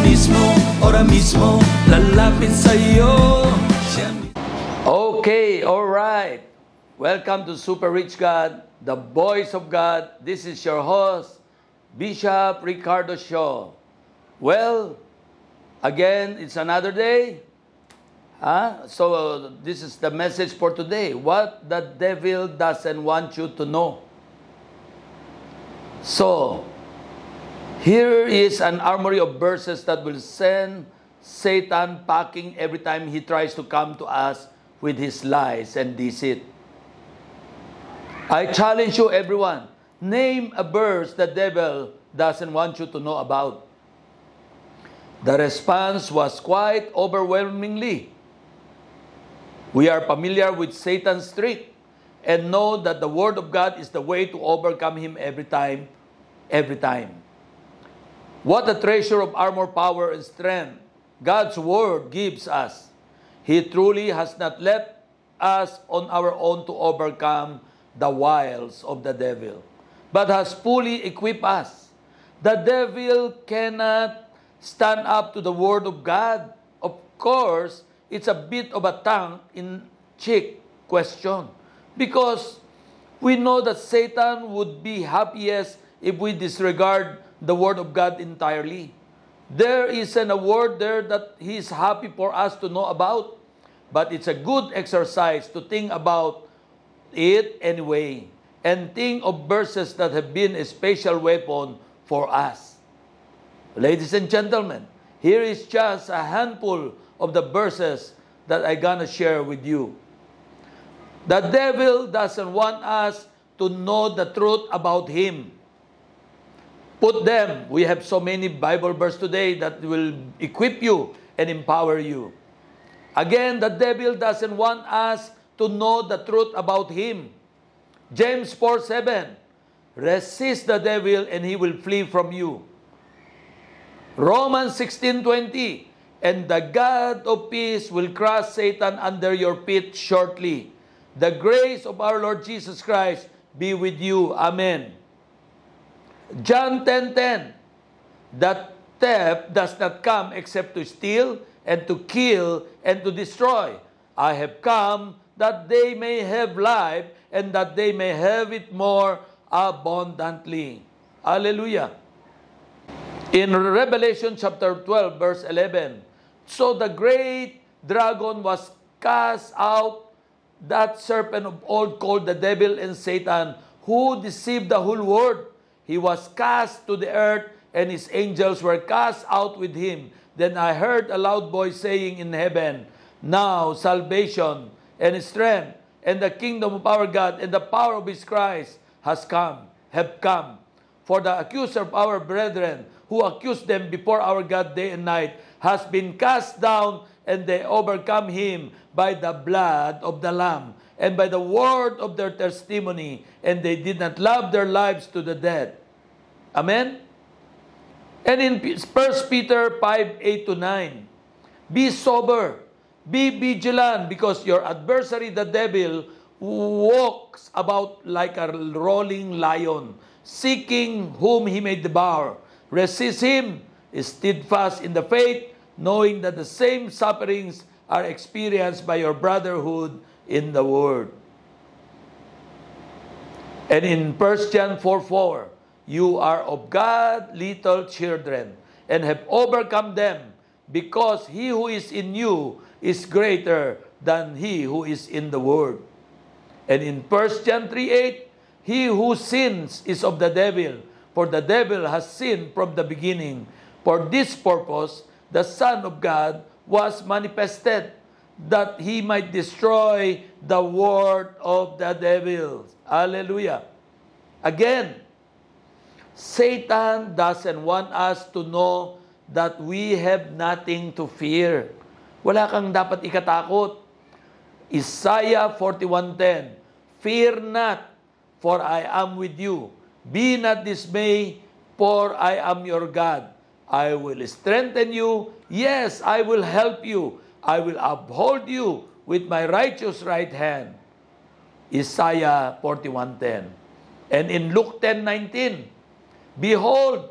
mismo, mismo Okay, all right. Welcome to Super Rich God, the voice of God. This is your host, Bishop Ricardo Shaw. Well, again, it's another day. Huh? So, uh, this is the message for today. What the devil doesn't want you to know. So, here is an armory of verses that will send Satan packing every time he tries to come to us with his lies and deceit. I challenge you, everyone. Name a verse the devil doesn't want you to know about. The response was quite overwhelmingly. We are familiar with Satan's trick and know that the Word of God is the way to overcome him every time, every time. What a treasure of armor, power, and strength God's Word gives us. He truly has not left us on our own to overcome the wiles of the devil, but has fully equipped us. The devil cannot stand up to the Word of God. Of course, it's a bit of a tongue in cheek question because we know that Satan would be happiest if we disregard the Word of God entirely. There isn't a word there that He is happy for us to know about, but it's a good exercise to think about it anyway and think of verses that have been a special weapon for us. Ladies and gentlemen, here is just a handful of the verses that I'm gonna share with you. The devil doesn't want us to know the truth about him. Put them. We have so many Bible verse today that will equip you and empower you. Again, the devil doesn't want us to know the truth about him. James 4 7. Resist the devil and he will flee from you. Romans 16:20 And the God of peace will crush Satan under your feet shortly. The grace of our Lord Jesus Christ be with you. Amen. John 10:10 That theft does not come except to steal and to kill and to destroy. I have come that they may have life and that they may have it more abundantly. Hallelujah. In Revelation chapter 12, verse 11, so the great dragon was cast out, that serpent of old called the devil and Satan, who deceived the whole world. He was cast to the earth, and his angels were cast out with him. Then I heard a loud voice saying in heaven, Now salvation and strength and the kingdom of our God and the power of his Christ has come, have come. For the accuser of our brethren, who accused them before our God day and night, has been cast down, and they overcome him by the blood of the Lamb and by the word of their testimony, and they did not love their lives to the death. Amen? And in 1 Peter 5, 8 to 9, Be sober, be vigilant, because your adversary, the devil, walks about like a rolling lion, seeking whom he may devour. Resist him, steadfast in the faith, knowing that the same sufferings are experienced by your brotherhood in the Word. And in 1 John 4 4, you are of God, little children, and have overcome them, because he who is in you is greater than he who is in the world. And in 1 John 3 8, he who sins is of the devil, for the devil has sinned from the beginning. For this purpose, the Son of God was manifested, that he might destroy the word of the devil. Hallelujah. Again, Satan doesn't want us to know that we have nothing to fear. Wala kang dapat ikatakot. Isaiah 41.10 Fear not, for I am with you. Be not dismayed, for I am your God. I will strengthen you. Yes, I will help you. I will uphold you with my righteous right hand. Isaiah 41.10. And in Luke 10.19, Behold,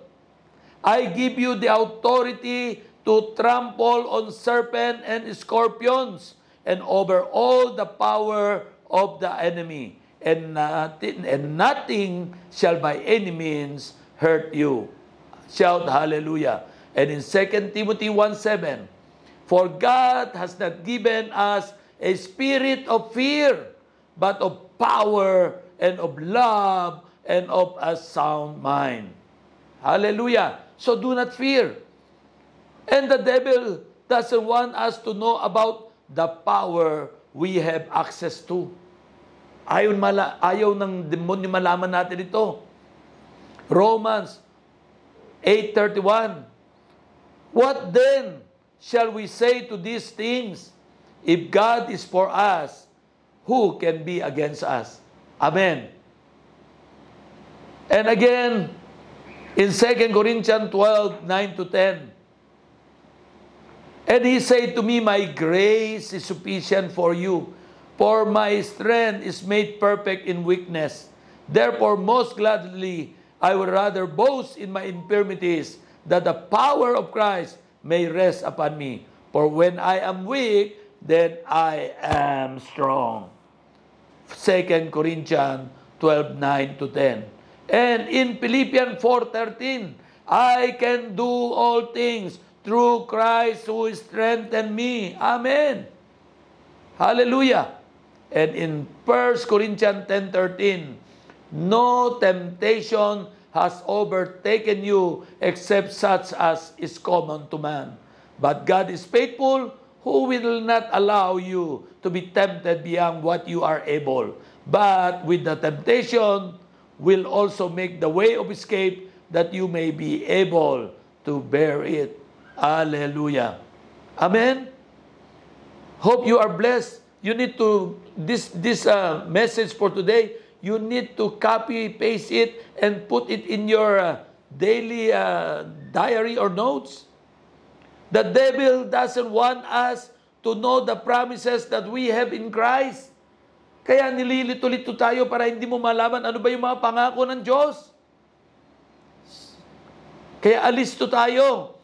I give you the authority to trample on serpent and scorpions and over all the power of the enemy. And nothing, and nothing shall by any means hurt you. Shout hallelujah. And in 2 Timothy 1.7, For God has not given us a spirit of fear, but of power and of love and of a sound mind. Hallelujah. So do not fear. And the devil doesn't want us to know about the power we have access to. Ayaw, mala, ayaw ng demonyo malaman natin ito. Romans 8.31 What then shall we say to these things? If God is for us, who can be against us? Amen. And again, in 2 Corinthians 12, 9 to 10, And he said to me, My grace is sufficient for you, for my strength is made perfect in weakness. Therefore, most gladly, I would rather boast in my infirmities, that the power of Christ may rest upon me. For when I am weak, then I am strong. 2 Corinthians 12, 9 to 10. And in Philippians 4.13, I can do all things through Christ who strengthened me. Amen. Hallelujah. And in 1 Corinthians 10.13, No temptation has overtaken you except such as is common to man. But God is faithful, who will not allow you to be tempted beyond what you are able. But with the temptation, will also make the way of escape that you may be able to bear it. Hallelujah. Amen. Hope you are blessed. You need to this this uh, message for today. You need to copy paste it and put it in your uh, daily uh, diary or notes. The devil doesn't want us to know the promises that we have in Christ. Kaya nililito-lito tayo para hindi mo malaman ano ba yung mga pangako ng Diyos. Kaya alisto tayo.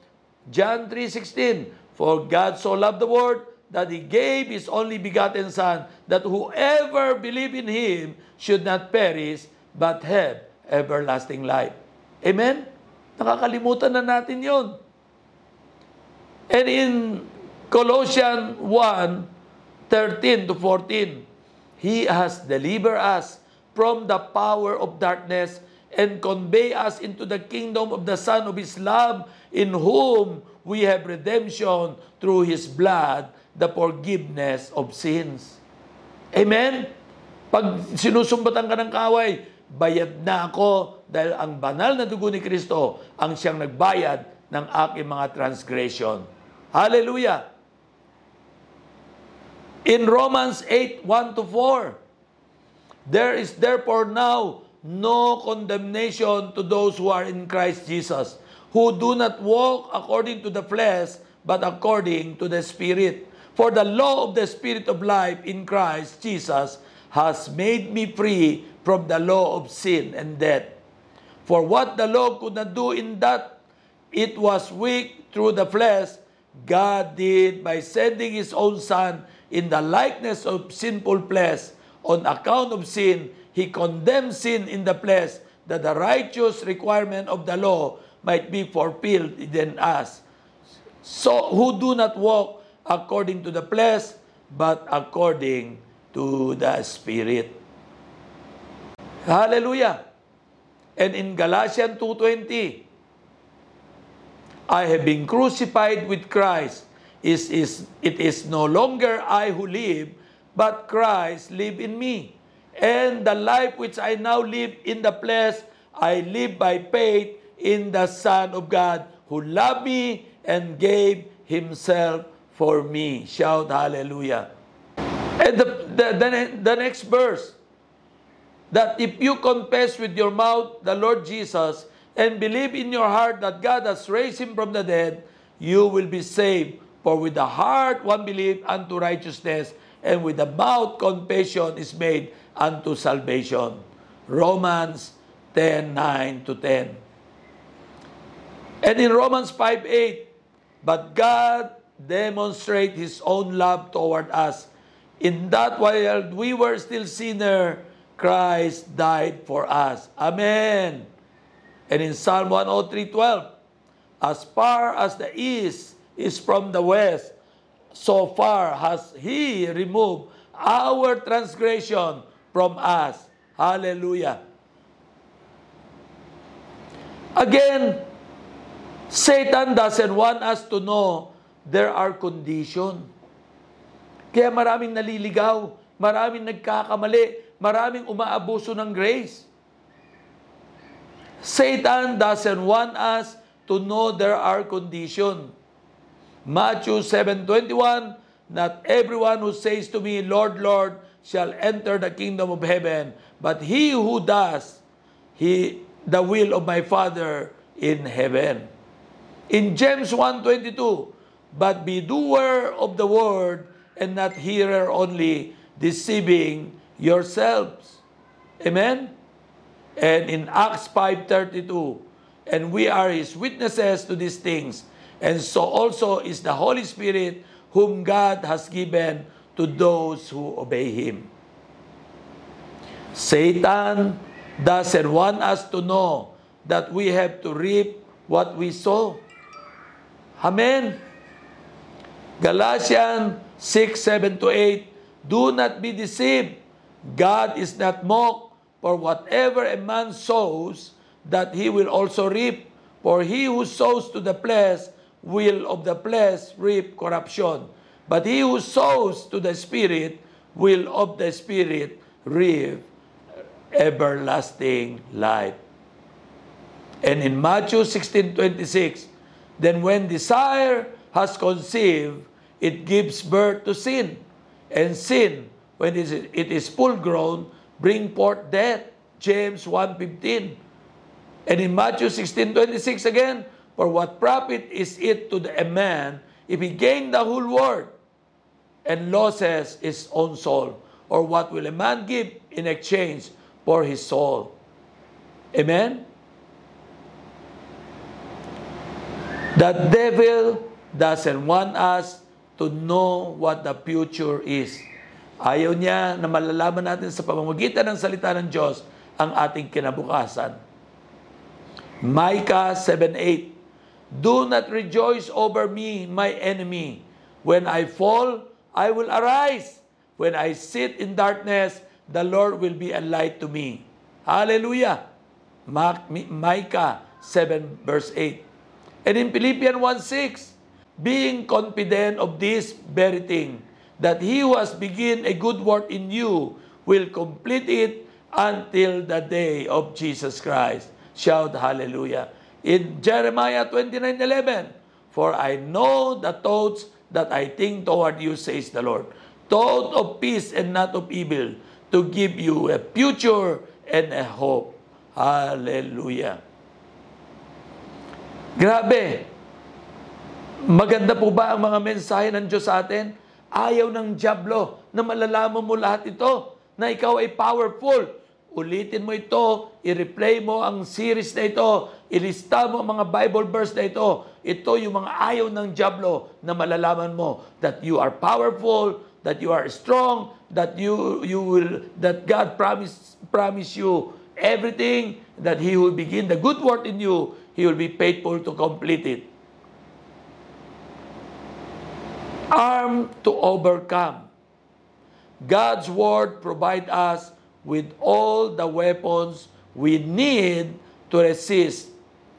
John 3.16, For God so loved the world that He gave His only begotten Son, that whoever believe in Him should not perish, but have everlasting life. Amen? Nakakalimutan na natin yon. And in Colossians 1, 13 to 14, He has delivered us from the power of darkness and convey us into the kingdom of the Son of His love, in whom we have redemption through His blood, the forgiveness of sins. Amen? Pag sinusumbatan ka ng kaway, bayad na ako dahil ang banal na dugo ni Kristo ang siyang nagbayad ng aking mga transgression. Hallelujah! In Romans 8, 1 to 4, There is therefore now no condemnation to those who are in Christ Jesus, who do not walk according to the flesh, but according to the Spirit. For the law of the Spirit of life in Christ Jesus has made me free from the law of sin and death. For what the law could not do in that it was weak through the flesh, God did by sending His own Son in the likeness of sinful flesh on account of sin he condemned sin in the flesh that the righteous requirement of the law might be fulfilled in us. So who do not walk according to the flesh, but according to the Spirit. Hallelujah. And in Galatians 2.20, I have been crucified with Christ. Is, is, it is no longer I who live, but Christ live in me. And the life which I now live in the flesh, I live by faith in the Son of God who loved me and gave himself for me. Shout hallelujah. And the, the, the, the next verse, that if you confess with your mouth the Lord Jesus and believe in your heart that God has raised him from the dead, you will be saved. For with the heart one believes unto righteousness, and with the mouth confession is made unto salvation. Romans 10, 9 to 10. And in Romans 5, 8, But God demonstrate His own love toward us, in that while we were still sinner, Christ died for us. Amen. And in Psalm 103, 12, As far as the east is from the west, so far has He removed our transgression from us. Hallelujah. Again, Satan doesn't want us to know there are condition. Kaya maraming naliligaw, maraming nagkakamali, maraming umaabuso ng grace. Satan doesn't want us to know there are condition. Matthew 7:21 Not everyone who says to me, Lord, Lord, shall enter the kingdom of heaven, but he who does he the will of my Father in heaven. In James 1:22, but be doer of the word and not hearer only, deceiving yourselves. Amen. And in Acts 5:32, and we are his witnesses to these things, and so also is the Holy Spirit whom God has given to those who obey him. Satan doesn't want us to know that we have to reap what we sow. Amen. Galatians 6, 7 to 8, Do not be deceived. God is not mocked, for whatever a man sows, that he will also reap. For he who sows to the flesh will of the flesh reap corruption. But he who sows to the Spirit will of the Spirit reap everlasting life. And in Matthew 16:26, then when desire has conceived, it gives birth to sin. And sin, when it is full grown, bring forth death. James 1:15. And in Matthew 16:26 again, for what profit is it to a man if he gain the whole world and loses his own soul? Or what will a man give in exchange for his soul? Amen? The devil doesn't want us to know what the future is. Ayaw niya na malalaman natin sa pamamagitan ng salita ng Diyos ang ating kinabukasan. Micah 7.8 Do not rejoice over me, my enemy. When I fall, I will arise. When I sit in darkness, the Lord will be a light to me. Hallelujah. Micah 7 verse 8. And in Philippians 1:6, being confident of this very thing, that he who has begun a good work in you will complete it until the day of Jesus Christ. Shout hallelujah. In Jeremiah 29:11, for I know the thoughts that I think toward you, says the Lord, thought of peace and not of evil, to give you a future and a hope. Hallelujah. Grabe. Maganda po ba ang mga mensahe ng Diyos sa atin? Ayaw ng Diablo na malalaman mo lahat ito, na ikaw ay powerful. Ulitin mo ito, i-replay mo ang series na ito, ilista mo ang mga Bible verse na ito. Ito yung mga ayaw ng Diablo na malalaman mo that you are powerful, that you are strong, that you you will that God promise promise you everything that he will begin the good work in you he will be faithful to complete it armed to overcome God's word provide us with all the weapons we need to resist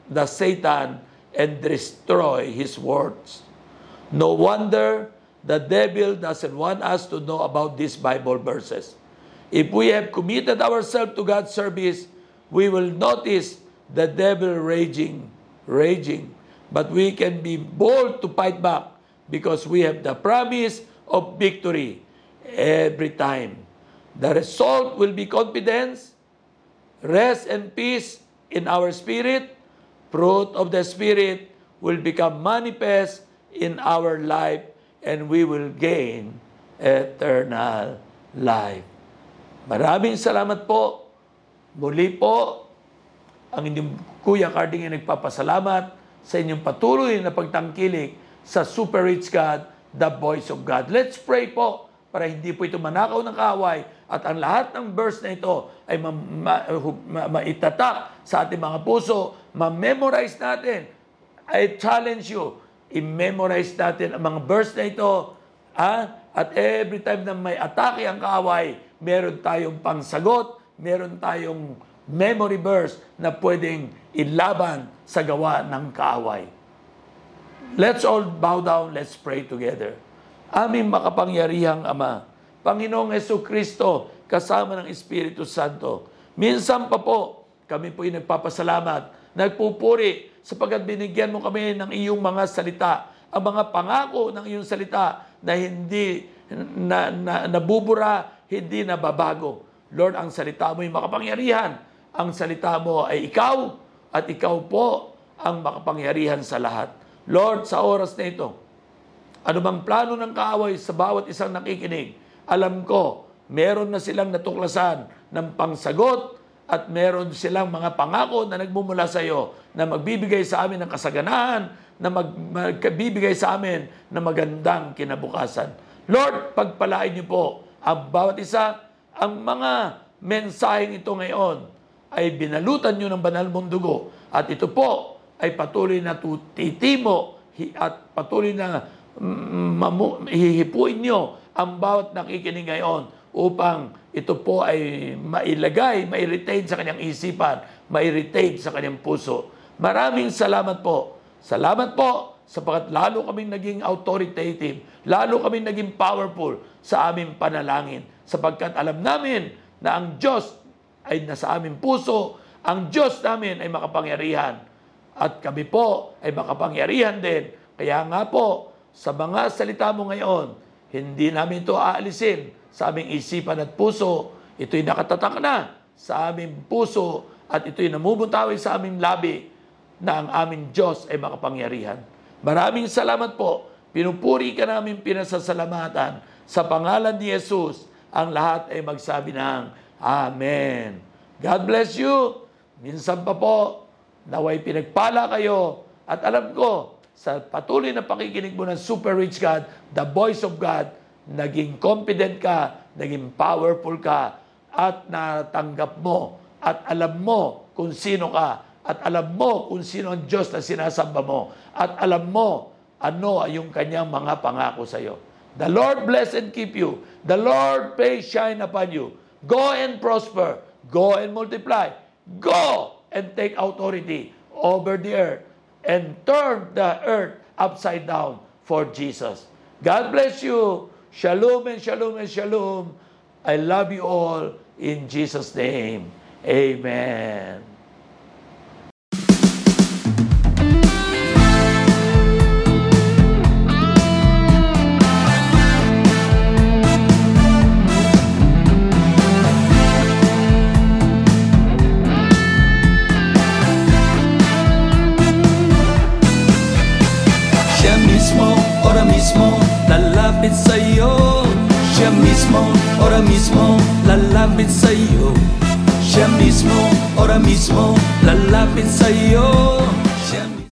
the Satan and destroy his words no wonder the devil doesn't want us to know about these Bible verses. If we have committed ourselves to God's service, we will notice the devil raging, raging. But we can be bold to fight back because we have the promise of victory every time. The result will be confidence, rest and peace in our spirit. Fruit of the Spirit will become manifest in our life and we will gain eternal life. Maraming salamat po. Muli po, ang inyong Kuya Carding ay nagpapasalamat sa inyong patuloy na pagtangkilik sa Super Rich God, the Voice of God. Let's pray po para hindi po ito manakaw ng kaaway at ang lahat ng verse na ito ay ma- ma- ma- maitatak sa ating mga puso, ma-memorize natin. I challenge you, i-memorize natin ang mga verse na ito ah, at every time na may atake ang kaaway, meron tayong pangsagot, meron tayong memory verse na pwedeng ilaban sa gawa ng kaaway. Let's all bow down, let's pray together. Aming makapangyarihang Ama, Panginoong Yeso Kristo, kasama ng Espiritu Santo, minsan pa po, kami po ay nagpapasalamat, nagpupuri, sapagkat binigyan mo kami ng iyong mga salita, ang mga pangako ng iyong salita na hindi na, na, nabubura, hindi nababago. Lord, ang salita mo ay makapangyarihan. Ang salita mo ay ikaw at ikaw po ang makapangyarihan sa lahat. Lord, sa oras na ito, anumang plano ng kaaway sa bawat isang nakikinig, alam ko, meron na silang natuklasan ng pangsagot at meron silang mga pangako na nagmumula sa iyo na magbibigay sa amin ng kasaganahan, na mag, magbibigay sa amin ng magandang kinabukasan. Lord, pagpalain niyo po ang bawat isa, ang mga mensaheng ito ngayon ay binalutan niyo ng banal mong dugo. At ito po ay patuloy na tutitimo hi- at patuloy na mm, mamu- hihipuin niyo ang bawat nakikinig ngayon upang ito po ay mailagay, ma-retain sa kanyang isipan, ma-retain sa kanyang puso. Maraming salamat po. Salamat po sapagat lalo kaming naging authoritative, lalo kaming naging powerful sa aming panalangin sapagkat alam namin na ang Diyos ay nasa aming puso, ang Diyos namin ay makapangyarihan at kami po ay makapangyarihan din. Kaya nga po, sa mga salita mo ngayon, hindi namin ito aalisin sa aming isipan at puso. Ito'y nakatatak na sa aming puso at ito'y namumutawi sa aming labi na ang aming Diyos ay makapangyarihan. Maraming salamat po. Pinupuri ka namin pinasasalamatan. Sa pangalan ni Jesus, ang lahat ay magsabi ng Amen. God bless you. Minsan pa po, naway pinagpala kayo. At alam ko, sa patuloy na pakikinig mo ng Super Rich God, the voice of God, naging confident ka, naging powerful ka, at natanggap mo, at alam mo kung sino ka, at alam mo kung sino ang Diyos na sinasamba mo, at alam mo ano ay yung kanyang mga pangako sa iyo. The Lord bless and keep you. The Lord face shine upon you. Go and prosper. Go and multiply. Go and take authority over the earth and turn the earth upside down for Jesus. God bless you. Shalom and shalom and shalom. I love you all in Jesus' name. Amen.